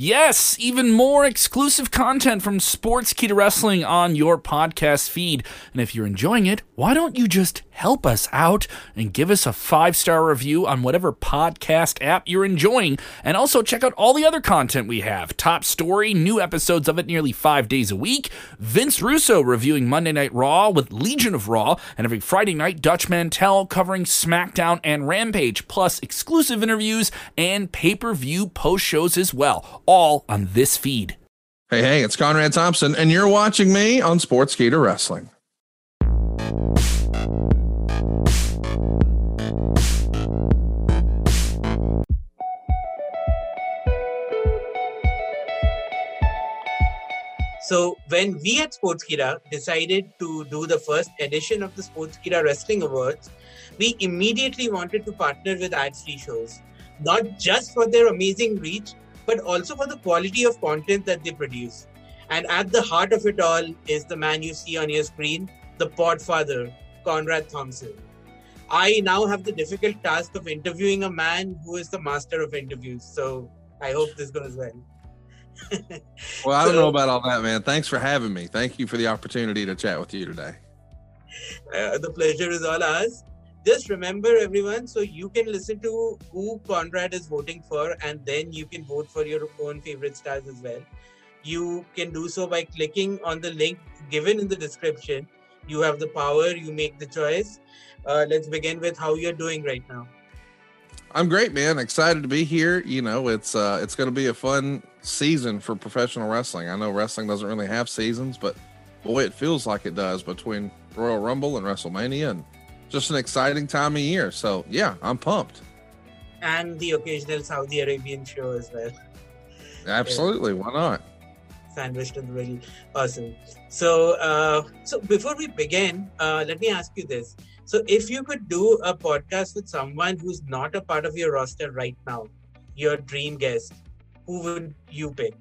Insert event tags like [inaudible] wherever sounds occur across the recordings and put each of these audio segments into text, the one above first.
Yes, even more exclusive content from Sportskeeda Wrestling on your podcast feed. And if you're enjoying it, why don't you just help us out and give us a five star review on whatever podcast app you're enjoying? And also check out all the other content we have Top Story, new episodes of it nearly five days a week, Vince Russo reviewing Monday Night Raw with Legion of Raw, and every Friday night, Dutch Mantell covering SmackDown and Rampage, plus exclusive interviews and pay per view post shows as well all on this feed. Hey, hey, it's Conrad Thompson, and you're watching me on Sportskeeda Wrestling. So when we at Sportskeeda decided to do the first edition of the Sportskeeda Wrestling Awards, we immediately wanted to partner with ad-free shows, not just for their amazing reach, but also for the quality of content that they produce. And at the heart of it all is the man you see on your screen, the podfather, Conrad Thompson. I now have the difficult task of interviewing a man who is the master of interviews. So I hope this goes well. [laughs] well, I don't so, know about all that, man. Thanks for having me. Thank you for the opportunity to chat with you today. Uh, the pleasure is all ours just remember everyone so you can listen to who conrad is voting for and then you can vote for your own favorite stars as well. You can do so by clicking on the link given in the description. You have the power you make the choice. Uh, let's begin with how you're doing right now. I'm great man. Excited to be here. You know it's uh it's to be a fun season for professional wrestling. I know wrestling doesn't really have seasons but boy it feels like it does between royal rumble and wrestlemania and just an exciting time of year. So yeah, I'm pumped. And the occasional Saudi Arabian show as well. Absolutely, why not? Sandwiched in the middle, awesome. So, uh, so before we begin, uh, let me ask you this: So, if you could do a podcast with someone who's not a part of your roster right now, your dream guest, who would you pick?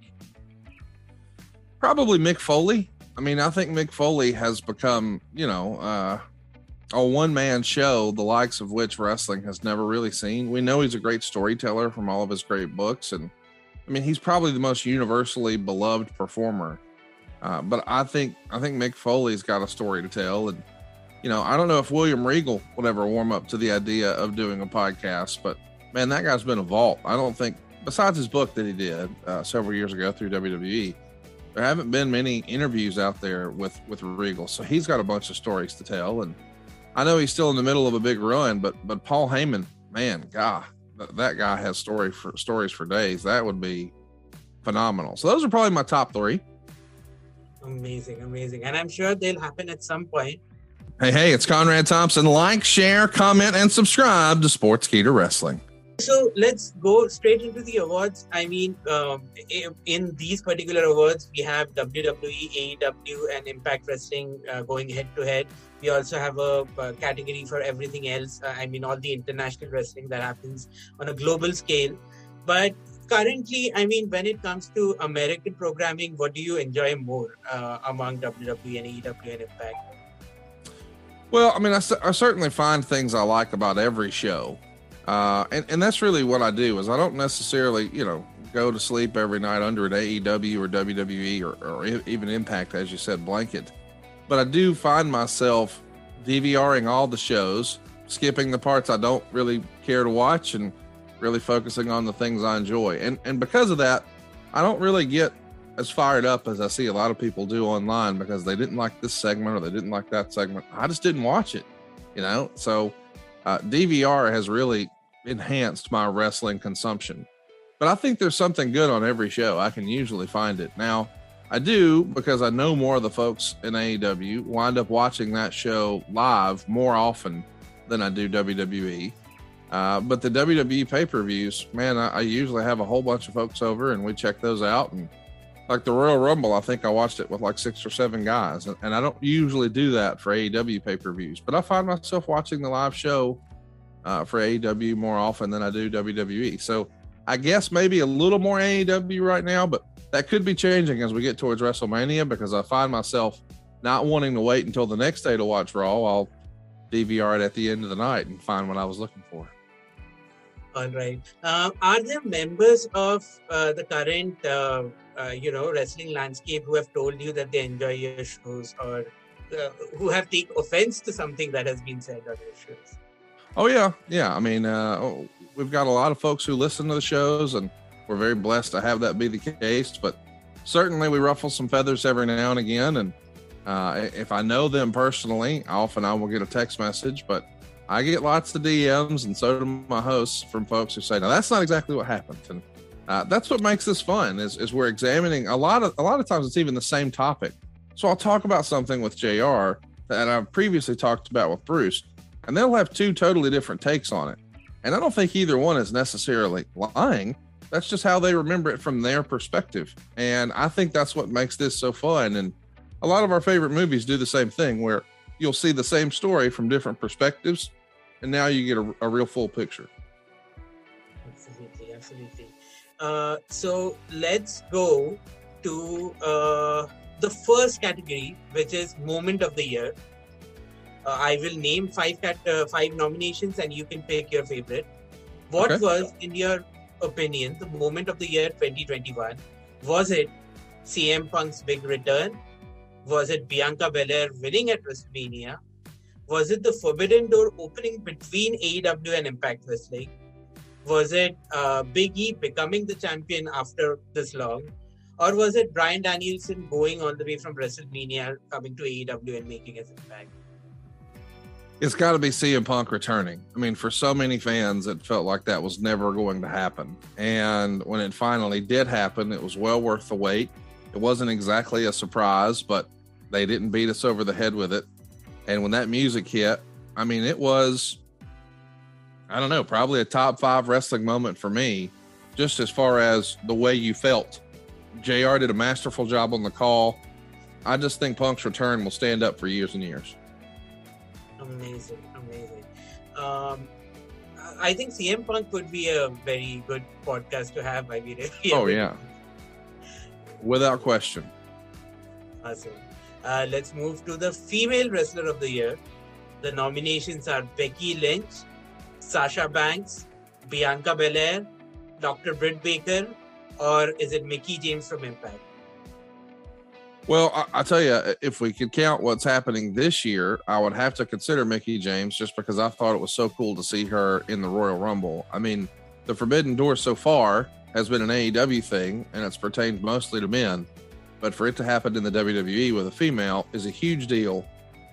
Probably Mick Foley. I mean, I think Mick Foley has become, you know, uh, a one man show, the likes of which wrestling has never really seen. We know he's a great storyteller from all of his great books. And I mean, he's probably the most universally beloved performer. Uh, but I think I think Mick Foley's got a story to tell, and you know I don't know if William Regal would ever warm up to the idea of doing a podcast, but man, that guy's been a vault. I don't think besides his book that he did uh, several years ago through WWE, there haven't been many interviews out there with with Regal, so he's got a bunch of stories to tell, and I know he's still in the middle of a big run, but but Paul Heyman, man, God, that guy has story for stories for days. That would be phenomenal. So those are probably my top three. Amazing, amazing, and I'm sure they'll happen at some point. Hey, hey, it's Conrad Thompson. Like, share, comment, and subscribe to Sports Sportskeeda Wrestling. So let's go straight into the awards. I mean, um, in these particular awards, we have WWE, AEW, and Impact Wrestling uh, going head to head. We also have a, a category for everything else. Uh, I mean, all the international wrestling that happens on a global scale. But currently, I mean, when it comes to American programming, what do you enjoy more uh, among WWE and AEW and Impact? Well, I mean, I, I certainly find things I like about every show. Uh, and, and that's really what I do is I don't necessarily, you know, go to sleep every night under an AEW or WWE or, or even Impact, as you said, blanket. But I do find myself DVRing all the shows, skipping the parts I don't really care to watch, and really focusing on the things I enjoy. And and because of that, I don't really get as fired up as I see a lot of people do online because they didn't like this segment or they didn't like that segment. I just didn't watch it, you know. So uh, DVR has really enhanced my wrestling consumption. But I think there's something good on every show. I can usually find it. Now, I do because I know more of the folks in AEW wind up watching that show live more often than I do WWE. Uh, but the WWE pay per views, man, I, I, usually have a whole bunch of folks over and we check those out. And like the Royal Rumble, I think I watched it with like six or seven guys. And, and I don't usually do that for AEW pay per views, but I find myself watching the live show uh, for AEW more often than I do WWE. So I guess maybe a little more AEW right now, but that could be changing as we get towards WrestleMania because I find myself not wanting to wait until the next day to watch Raw. I'll DVR it at the end of the night and find what I was looking for. All right. Uh, are there members of uh, the current, uh, uh, you know, wrestling landscape who have told you that they enjoy your shows, or uh, who have taken offense to something that has been said on your shows? Oh yeah, yeah. I mean, uh, we've got a lot of folks who listen to the shows, and we're very blessed to have that be the case. But certainly, we ruffle some feathers every now and again. And uh, if I know them personally, often I will get a text message. But I get lots of DMs, and so do my hosts from folks who say, "Now that's not exactly what happened." And uh, that's what makes this fun is, is we're examining a lot of a lot of times it's even the same topic. So I'll talk about something with JR that I've previously talked about with Bruce and they'll have two totally different takes on it. And I don't think either one is necessarily lying. That's just how they remember it from their perspective. And I think that's what makes this so fun. And a lot of our favorite movies do the same thing where you'll see the same story from different perspectives. And now you get a, a real full picture. Absolutely. Absolutely. Uh, so let's go to uh, the first category, which is moment of the year. Uh, I will name five cat, uh, five nominations, and you can pick your favorite. What okay. was, in your opinion, the moment of the year 2021? Was it CM Punk's big return? Was it Bianca Belair winning at WrestleMania? Was it the Forbidden Door opening between AEW and Impact Wrestling? Was it uh, Big E becoming the champion after this long? Or was it Bryan Danielson going all the way from WrestleMania, coming to AEW and making his impact? It's got to be CM Punk returning. I mean, for so many fans, it felt like that was never going to happen. And when it finally did happen, it was well worth the wait. It wasn't exactly a surprise, but they didn't beat us over the head with it. And when that music hit, I mean, it was, I don't know, probably a top five wrestling moment for me, just as far as the way you felt. JR did a masterful job on the call. I just think Punk's return will stand up for years and years. Amazing, amazing. Um, I think CM Punk would be a very good podcast to have. I mean, oh yeah, without question. Awesome. Uh, let's move to the female wrestler of the year. The nominations are Becky Lynch, Sasha Banks, Bianca Belair, Dr. Britt Baker, or is it Mickie James from Impact? Well, I, I, tell you, if we could count what's happening this year, I would have to consider Mickie James just because I thought it was so cool to see her in the Royal Rumble. I mean, the Forbidden Door so far has been an AEW thing, and it's pertained mostly to men. But for it to happen in the WWE with a female is a huge deal,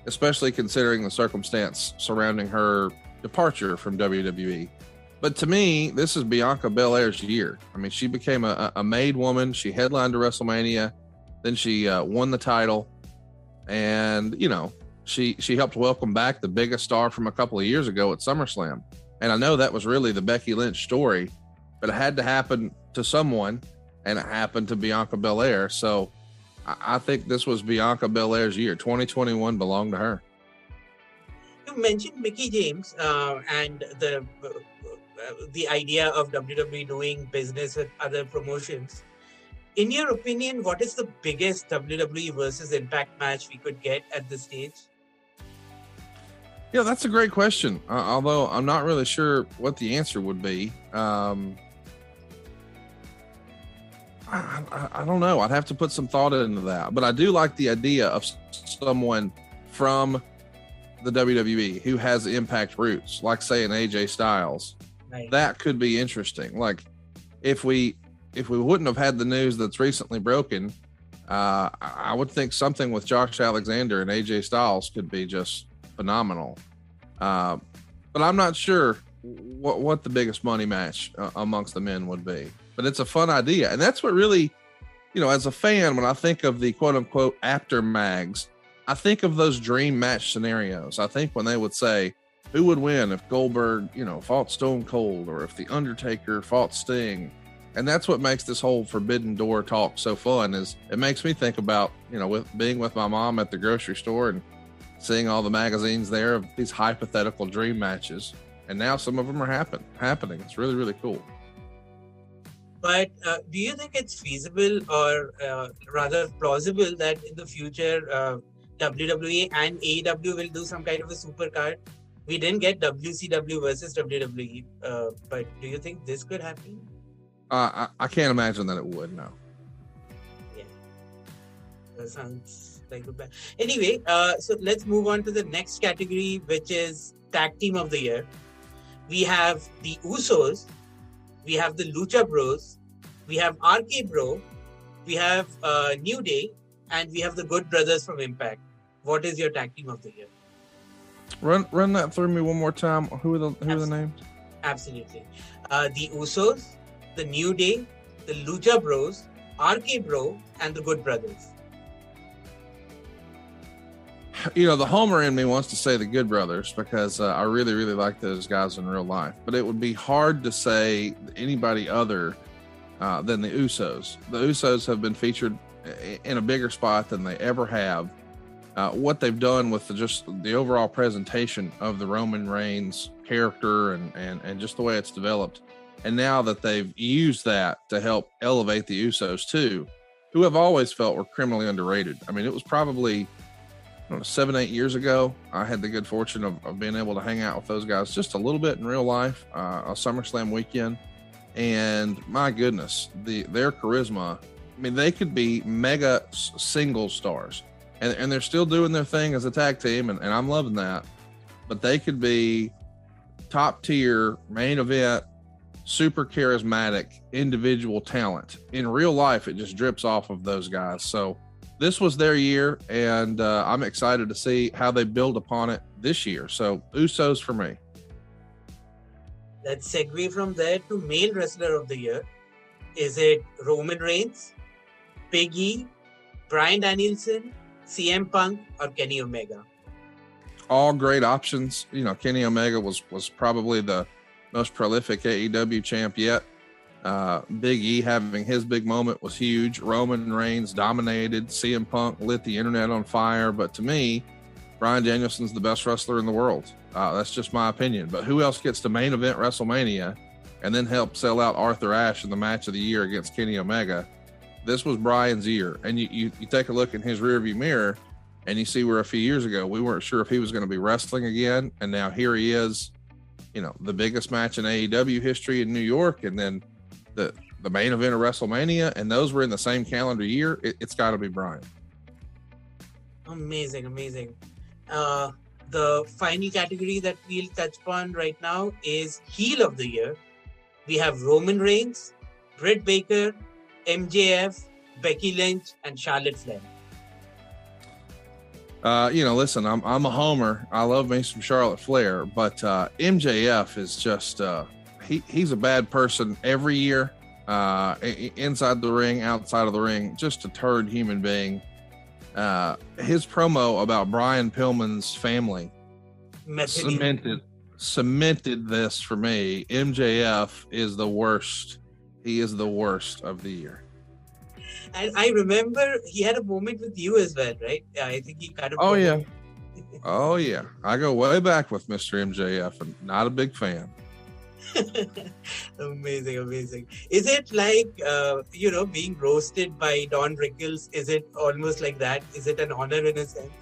especially considering the circumstance surrounding her departure from WWE. But to me, this is Bianca Belair's year. I mean, she became a, a made woman. She headlined to WrestleMania then she uh, won the title, and you know she she helped welcome back the biggest star from a couple of years ago at SummerSlam. And I know that was really the Becky Lynch story, but it had to happen to someone, and it happened to Bianca Belair. So I, I think this was Bianca Belair's year. 2021 belonged to her. You mentioned Mickie James uh, and the uh, the idea of WWE doing business with other promotions in your opinion, what is the biggest WWE versus Impact match we could get at this stage? Yeah, that's a great question. Uh, although I'm not really sure what the answer would be. Um, I, I, I, don't know. I'd have to put some thought into that. But I do like the idea of someone from the WWE who has Impact roots, like say an AJ Styles. Right. That could be interesting. Like if we if we wouldn't have had the news that's recently broken, uh, I would think something with Josh Alexander and AJ Styles could be just phenomenal. Uh, but I'm not sure what what the biggest money match uh, amongst the men would be. But it's a fun idea, and that's what really, you know, as a fan, when I think of the quote unquote Apter mags, I think of those dream match scenarios. I think when they would say, who would win if Goldberg, you know, fought Stone Cold, or if the Undertaker fought Sting and that's what makes this whole forbidden door talk so fun is it makes me think about you know with being with my mom at the grocery store and seeing all the magazines there of these hypothetical dream matches. And now some of them are happen happening. It's really really cool. But uh, do you think it's feasible or uh, rather plausible that in the future uh, WWE and AEW will do some kind of a super card? We didn't get WCW versus WWE, uh, but do you think this could happen? Uh, I, I can't imagine that it would. No. Yeah, that sounds like a bad. Anyway, uh, so let's move on to the next category, which is tag team of the year. We have the Usos, we have the Lucha Bros, we have RK Bro, we have uh, New Day, and we have the Good Brothers from Impact. What is your tag team of the year? Run run that through me one more time. Who are the who are the names? Absolutely. Uh, the Usos, the New Day, the Lucha Bros, RK Bro, and the Good Brothers. You know, the Homer in me wants to say the Good Brothers because uh, I really, really like those guys in real life. But it would be hard to say anybody other uh, than the Usos. The Usos have been featured in a bigger spot than they ever have. Uh, what they've done with the, just the overall presentation of the Roman Reigns character and, and, and just the way it's developed. And now that they've used that to help elevate the Usos too, who have always felt were criminally underrated. I mean, it was probably know, seven, eight years ago. I had the good fortune of, of, being able to hang out with those guys just a little bit in real life, uh, a SummerSlam weekend. And my goodness, the their charisma. I mean, they could be mega single stars, and, and they're still doing their thing as a tag team, and, and I'm loving that. But they could be top tier main event, super charismatic individual talent. In real life, it just drips off of those guys. So this was their year, and uh, I'm excited to see how they build upon it this year. So Usos for me let's segue from there to male wrestler of the year. Is it Roman Reigns, Big E, Bryan Danielson, CM Punk, or Kenny Omega? All great options. You know, Kenny Omega was was probably the most prolific AEW champ yet. Uh, big E having his big moment was huge. Roman Reigns dominated. CM Punk lit the internet on fire. But to me, Bryan Danielson's the best wrestler in the world. Uh, that's just my opinion. But who else gets to main event WrestleMania and then help sell out Arthur Ashe in the match of the year against Kenny Omega? This was Bryan's year. And you, you, you take a look in his rearview mirror and you see where a few years ago we weren't sure if he was going to be wrestling again. And now here he is, you know, the biggest match in AEW history in New York. And then the, the main event of WrestleMania. And those were in the same calendar year. It, it's got to be Bryan. Amazing, amazing. Uh, the final category that we'll touch upon right now is heel of the year. We have Roman Reigns, Britt Baker, MJF, Becky Lynch, and Charlotte Flair. Uh, you know, listen, I'm I'm a homer. I love me some Charlotte Flair, but uh, MJF is just uh, he he's a bad person every year. Uh, inside the ring, outside of the ring, just a turd human being uh, his promo about Brian Pillman's family cemented cemented this for me. MJF is the worst. He is the worst of the year. And I remember he had a moment with you as well, right? I think he kind of. Oh yeah. [laughs] oh yeah. I go way back with Mr. MJF, and not a big fan. [laughs] amazing, amazing. Is it like uh, you know being roasted by Don Rickles? Is it almost like that? Is it an honor in a sense?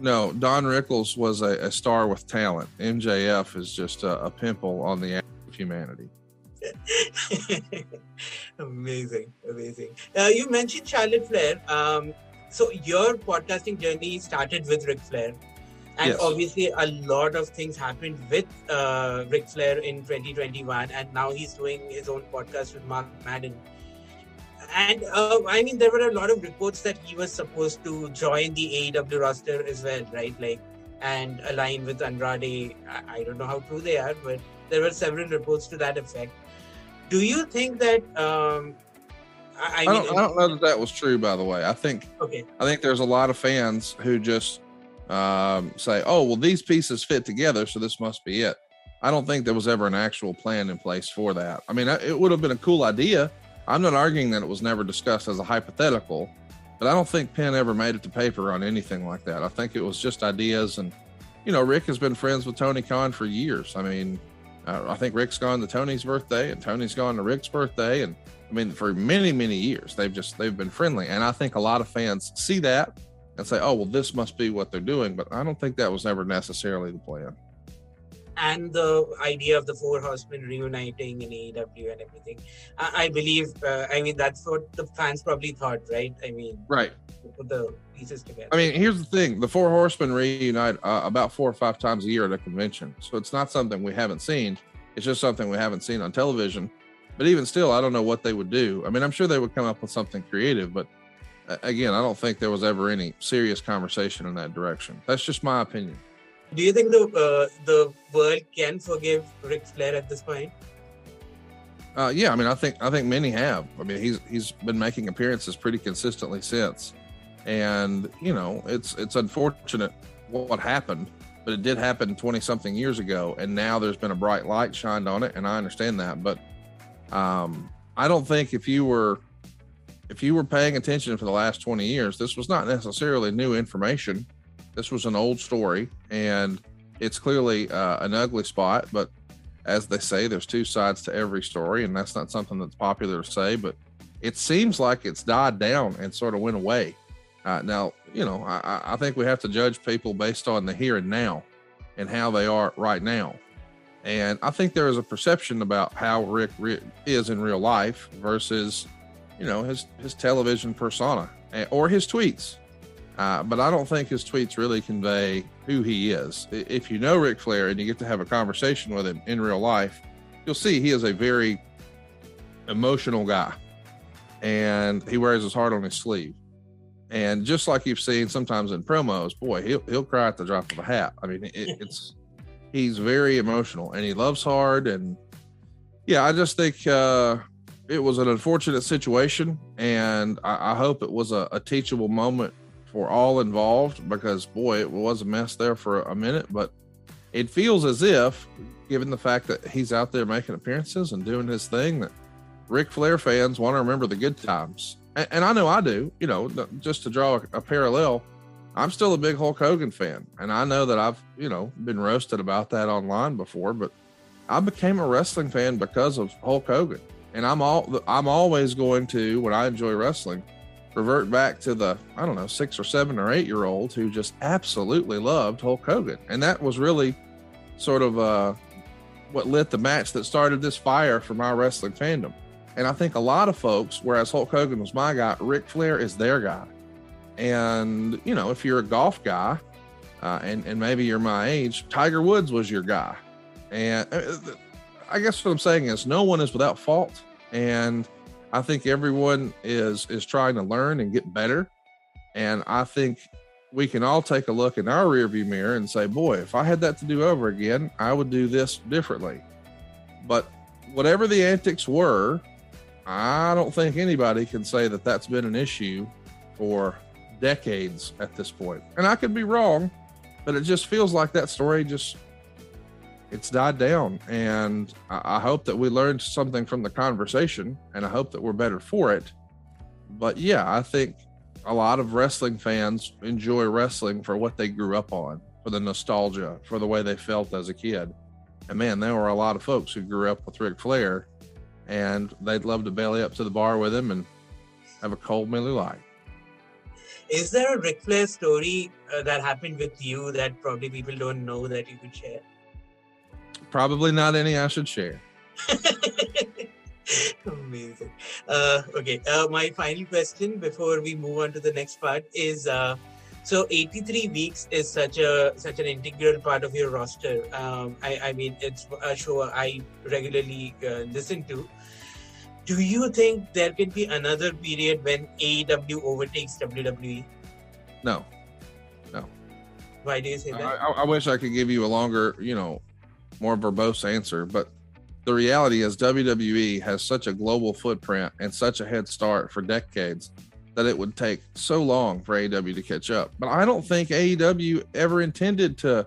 No, Don Rickles was a, a star with talent. MJF is just a, a pimple on the ass of humanity. [laughs] amazing, amazing. Uh, you mentioned Charlotte Flair. Um, so your podcasting journey started with Ric Flair and yes. obviously a lot of things happened with uh, Ric Flair in 2021 and now he's doing his own podcast with Mark Madden and uh, I mean there were a lot of reports that he was supposed to join the AEW roster as well right like and align with Andrade I, I don't know how true they are but there were several reports to that effect do you think that um, I, I, don't, I don't know that that was true by the way I think okay I think there's a lot of fans who just um, say, oh, well, these pieces fit together, so this must be it. I don't think there was ever an actual plan in place for that. I mean, it would have been a cool idea. I'm not arguing that it was never discussed as a hypothetical, but I don't think pen ever made it to paper on anything like that. I think it was just ideas. And, you know, Ric has been friends with Tony Khan for years. I mean, uh, I think Ric's gone to Tony's birthday and Tony's gone to Ric's birthday. And I mean, for many, many years, they've just, they've been friendly. And I think a lot of fans see that and say, oh, well, this must be what they're doing. But I don't think that was ever necessarily the plan. And the idea of the four horsemen reuniting in AEW and everything. I, I believe, uh, I mean, that's what the fans probably thought, right? I mean, right. Put the pieces together. I mean, here's the thing: the four horsemen reunite uh, about four or five times a year at a convention, so it's not something we haven't seen. It's just something we haven't seen on television. But even still, I don't know what they would do. I mean, I'm sure they would come up with something creative, but uh, again, I don't think there was ever any serious conversation in that direction. That's just my opinion. Do you think the uh, the world can forgive Ric Flair at this point? Uh, yeah, I mean, I think I think many have. I mean, he's he's been making appearances pretty consistently since, and you know, it's it's unfortunate what happened, but it did happen twenty something years ago, and now there's been a bright light shined on it, and I understand that, but um, I don't think if you were if you were paying attention for the last 20 years, this was not necessarily new information. This was an old story, and it's clearly uh, an ugly spot. But as they say, there's two sides to every story, and that's not something that's popular to say. But it seems like it's died down and sort of went away. Uh, now, you know, I, I think we have to judge people based on the here and now and how they are right now. And I think there is a perception about how Ric is in real life versus, you know, his his television persona eh, or his tweets. Uh, but I don't think his tweets really convey who he is. If you know Ric Flair and you get to have a conversation with him in real life, you'll see he is a very emotional guy, and he wears his heart on his sleeve. And just like you've seen sometimes in promos, boy, he'll he'll cry at the drop of a hat. I mean, it, it's he's very emotional and he loves hard. And yeah, I just think uh, it was an unfortunate situation, and I, I hope it was a, a teachable moment for all involved because boy, it was a mess there for a minute, but it feels as if, given the fact that he's out there making appearances and doing his thing, that Ric Flair fans want to remember the good times. And, and I know I do, you know, just to draw a, a, parallel, I'm still a big Hulk Hogan fan. And I know that I've, you know, been roasted about that online before, but I became a wrestling fan because of Hulk Hogan. And I'm all I'm always going to, when I enjoy wrestling, revert back to the I don't know six or seven or eight year old who just absolutely loved Hulk Hogan, and that was really sort of uh, what lit the match that started this fire for my wrestling fandom. And I think a lot of folks, whereas Hulk Hogan was my guy, Ric Flair is their guy. And you know, if you're a golf guy, uh, and and maybe you're my age, Tiger Woods was your guy. And uh, I guess what I'm saying is, no one is without fault, and I think everyone is is trying to learn and get better. And I think we can all take a look in our rearview mirror and say, boy, if I had that to do over again, I would do this differently. But whatever the antics were, I don't think anybody can say that that's been an issue for decades at this point. And I could be wrong, but it just feels like that story just it's died down. And I, hope that we learned something from the conversation and I hope that we're better for it. But yeah, I think a lot of wrestling fans enjoy wrestling for what they grew up on, for the nostalgia, for the way they felt as a kid. And man, there were a lot of folks who grew up with Ric Flair and they'd love to belly up to the bar with him and have a cold Miller Lite. Is there a Ric Flair story uh, that happened with you that probably people don't know that you could share? Probably not any I should share. [laughs] Amazing. Uh, okay, uh, my final question before we move on to the next part is uh, so 83 weeks is such a such an integral part of your roster. Um, I, I, mean, it's a show I regularly uh, listen to. Do you think there can be another period when AEW overtakes WWE? No, no. Why do you say that? I, I wish I could give you a longer, you know, more verbose answer, but the reality is WWE has such a global footprint and such a head start for decades that it would take so long for AEW to catch up. But I don't think AEW ever intended to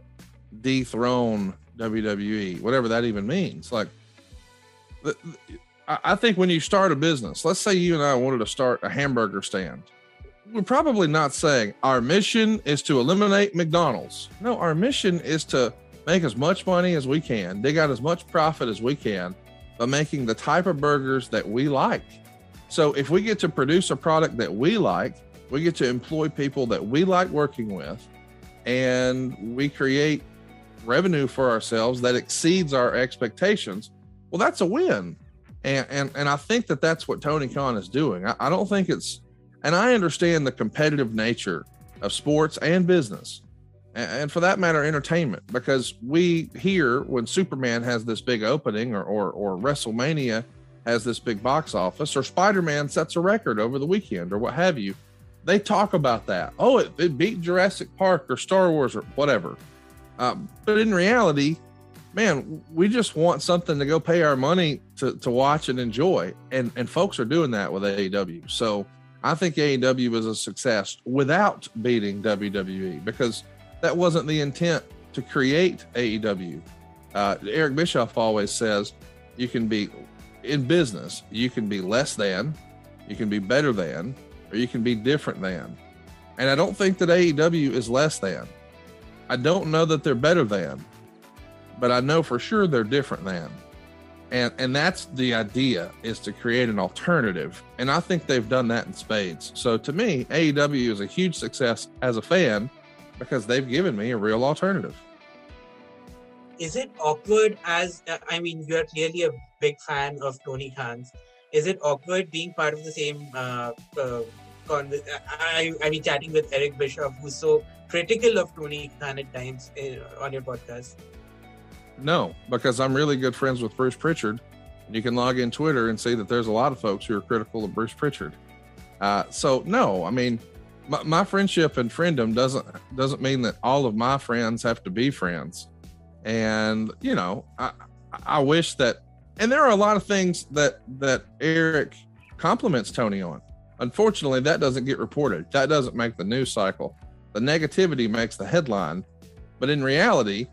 dethrone WWE, whatever that even means. Like, I think when you start a business, let's say you and I wanted to start a hamburger stand, we're probably not saying our mission is to eliminate McDonald's. No, our mission is to make as much money as we can, dig out as much profit as we can by making the type of burgers that we like. So if we get to produce a product that we like, we get to employ people that we like working with, and we create revenue for ourselves that exceeds our expectations, well, that's a win. And, and, and I think that that's what Tony Khan is doing. I, I don't think it's, and I understand the competitive nature of sports and business, and, for that matter, entertainment, because we hear when Superman has this big opening or, or, or WrestleMania has this big box office or Spider-Man sets a record over the weekend or what have you, they talk about that. Oh, it, it beat Jurassic Park or Star Wars or whatever. Uh, but in reality, man, we just want something to go pay our money to, to watch and enjoy. And, and folks are doing that with AEW. So I think AEW is a success without beating WWE because that wasn't the intent to create AEW. Uh, Eric Bischoff always says you can be in business, you can be less than, you can be better than, or you can be different than. And I don't think that AEW is less than. I don't know that they're better than, but I know for sure they're different than. And and that's the idea is to create an alternative. And I think they've done that in spades. So to me, AEW is a huge success as a fan because they've given me a real alternative. Is it awkward as I mean you're clearly a big fan of Tony Khan's. Is it awkward being part of the same uh, uh, con- I, I mean chatting with Eric Bischoff who's so critical of Tony Khan at times uh, on your podcast? No, because I'm really good friends with Bruce Pritchard. You can log in Twitter and see that there's a lot of folks who are critical of Bruce Pritchard. Uh, so no, I mean, my, my, friendship and friendom doesn't doesn't mean that all of my friends have to be friends. And you know, I I wish that, and there are a lot of things that that Eric compliments Tony on. Unfortunately, that doesn't get reported. That doesn't make the news cycle. The negativity makes the headline, but in reality,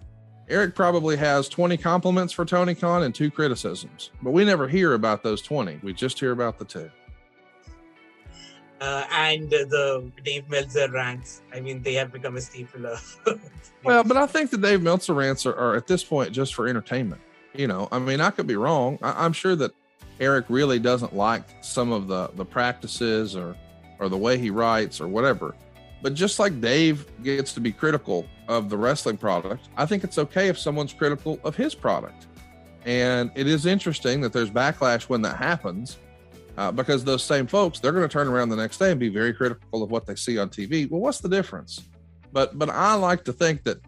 Eric probably has 20 compliments for Tony Khan and two criticisms, but we never hear about those 20. We just hear about the two. Uh, and the Dave Meltzer rants. I mean, they have become a staple [laughs] well, but I think the Dave Meltzer rants are, are, at this point just for entertainment. You know, I mean, I could be wrong. I, I'm sure that Eric really doesn't like some of the the practices or or the way he writes or whatever. But just like Dave gets to be critical of the wrestling product, I think it's okay if someone's critical of his product. And it is interesting that there's backlash when that happens uh, because those same folks, they're going to turn around the next day and be very critical of what they see on TV. Well, what's the difference? But but I like to think that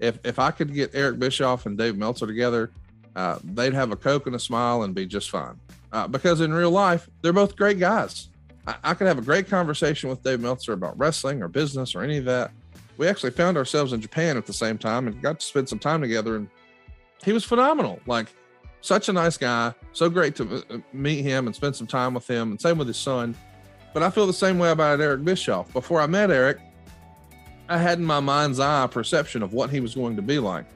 if if I could get Eric Bischoff and Dave Meltzer together, uh, they'd have a coke and a smile and be just fine. Uh, because in real life, they're both great guys. I, I could have a great conversation with Dave Meltzer about wrestling or business or any of that. We actually found ourselves in Japan at the same time and got to spend some time together. And he was phenomenal. Like, such a nice guy. So great to uh, meet him and spend some time with him. And same with his son. But I feel the same way about Eric Bischoff. Before I met Eric, I had in my mind's eye a perception of what he was going to be like.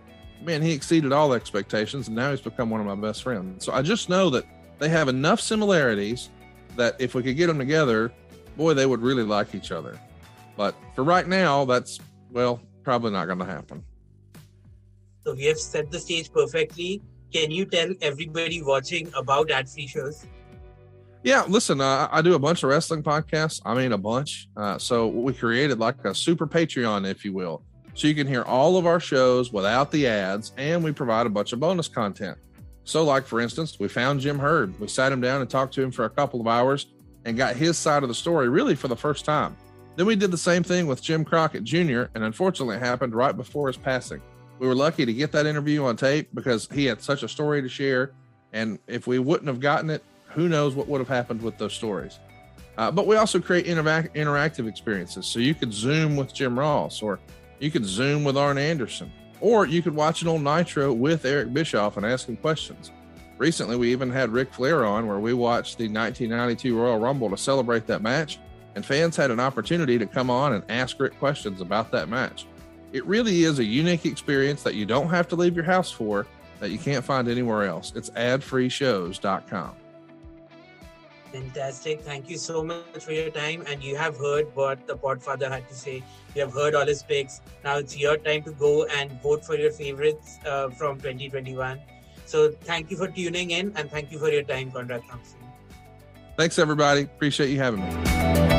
Man, he exceeded all expectations, and now he's become one of my best friends. So I just know that they have enough similarities that if we could get them together, boy, they would really like each other. But for right now, that's, well, probably not going to happen. So we have set the stage perfectly. Can you tell everybody watching about ad free shows? Yeah, listen, uh, I do a bunch of wrestling podcasts. I mean, a bunch. Uh, so we created like a super Patreon, if you will. So you can hear all of our shows without the ads, and we provide a bunch of bonus content. So, like for instance, we found Jim Herd. We sat him down and talked to him for a couple of hours and got his side of the story really for the first time. Then we did the same thing with Jim Crockett Jr., and unfortunately, it happened right before his passing. We were lucky to get that interview on tape because he had such a story to share. And if we wouldn't have gotten it, who knows what would have happened with those stories. Uh, but we also create interac- interactive experiences. So you could Zoom with Jim Ross, or you could Zoom with Arn Anderson, or you could watch an old Nitro with Eric Bischoff and ask him questions. Recently, we even had Ric Flair on where we watched the 1992 Royal Rumble to celebrate that match, and fans had an opportunity to come on and ask Ric questions about that match. It really is a unique experience that you don't have to leave your house for, that you can't find anywhere else. It's adfreeshows.com. Fantastic. Thank you so much for your time. And you have heard what the Podfather had to say. You have heard all his picks. Now it's your time to go and vote for your favorites uh, from 2021. So thank you for tuning in and thank you for your time, Conrad Thompson. Thanks, everybody. Appreciate you having me.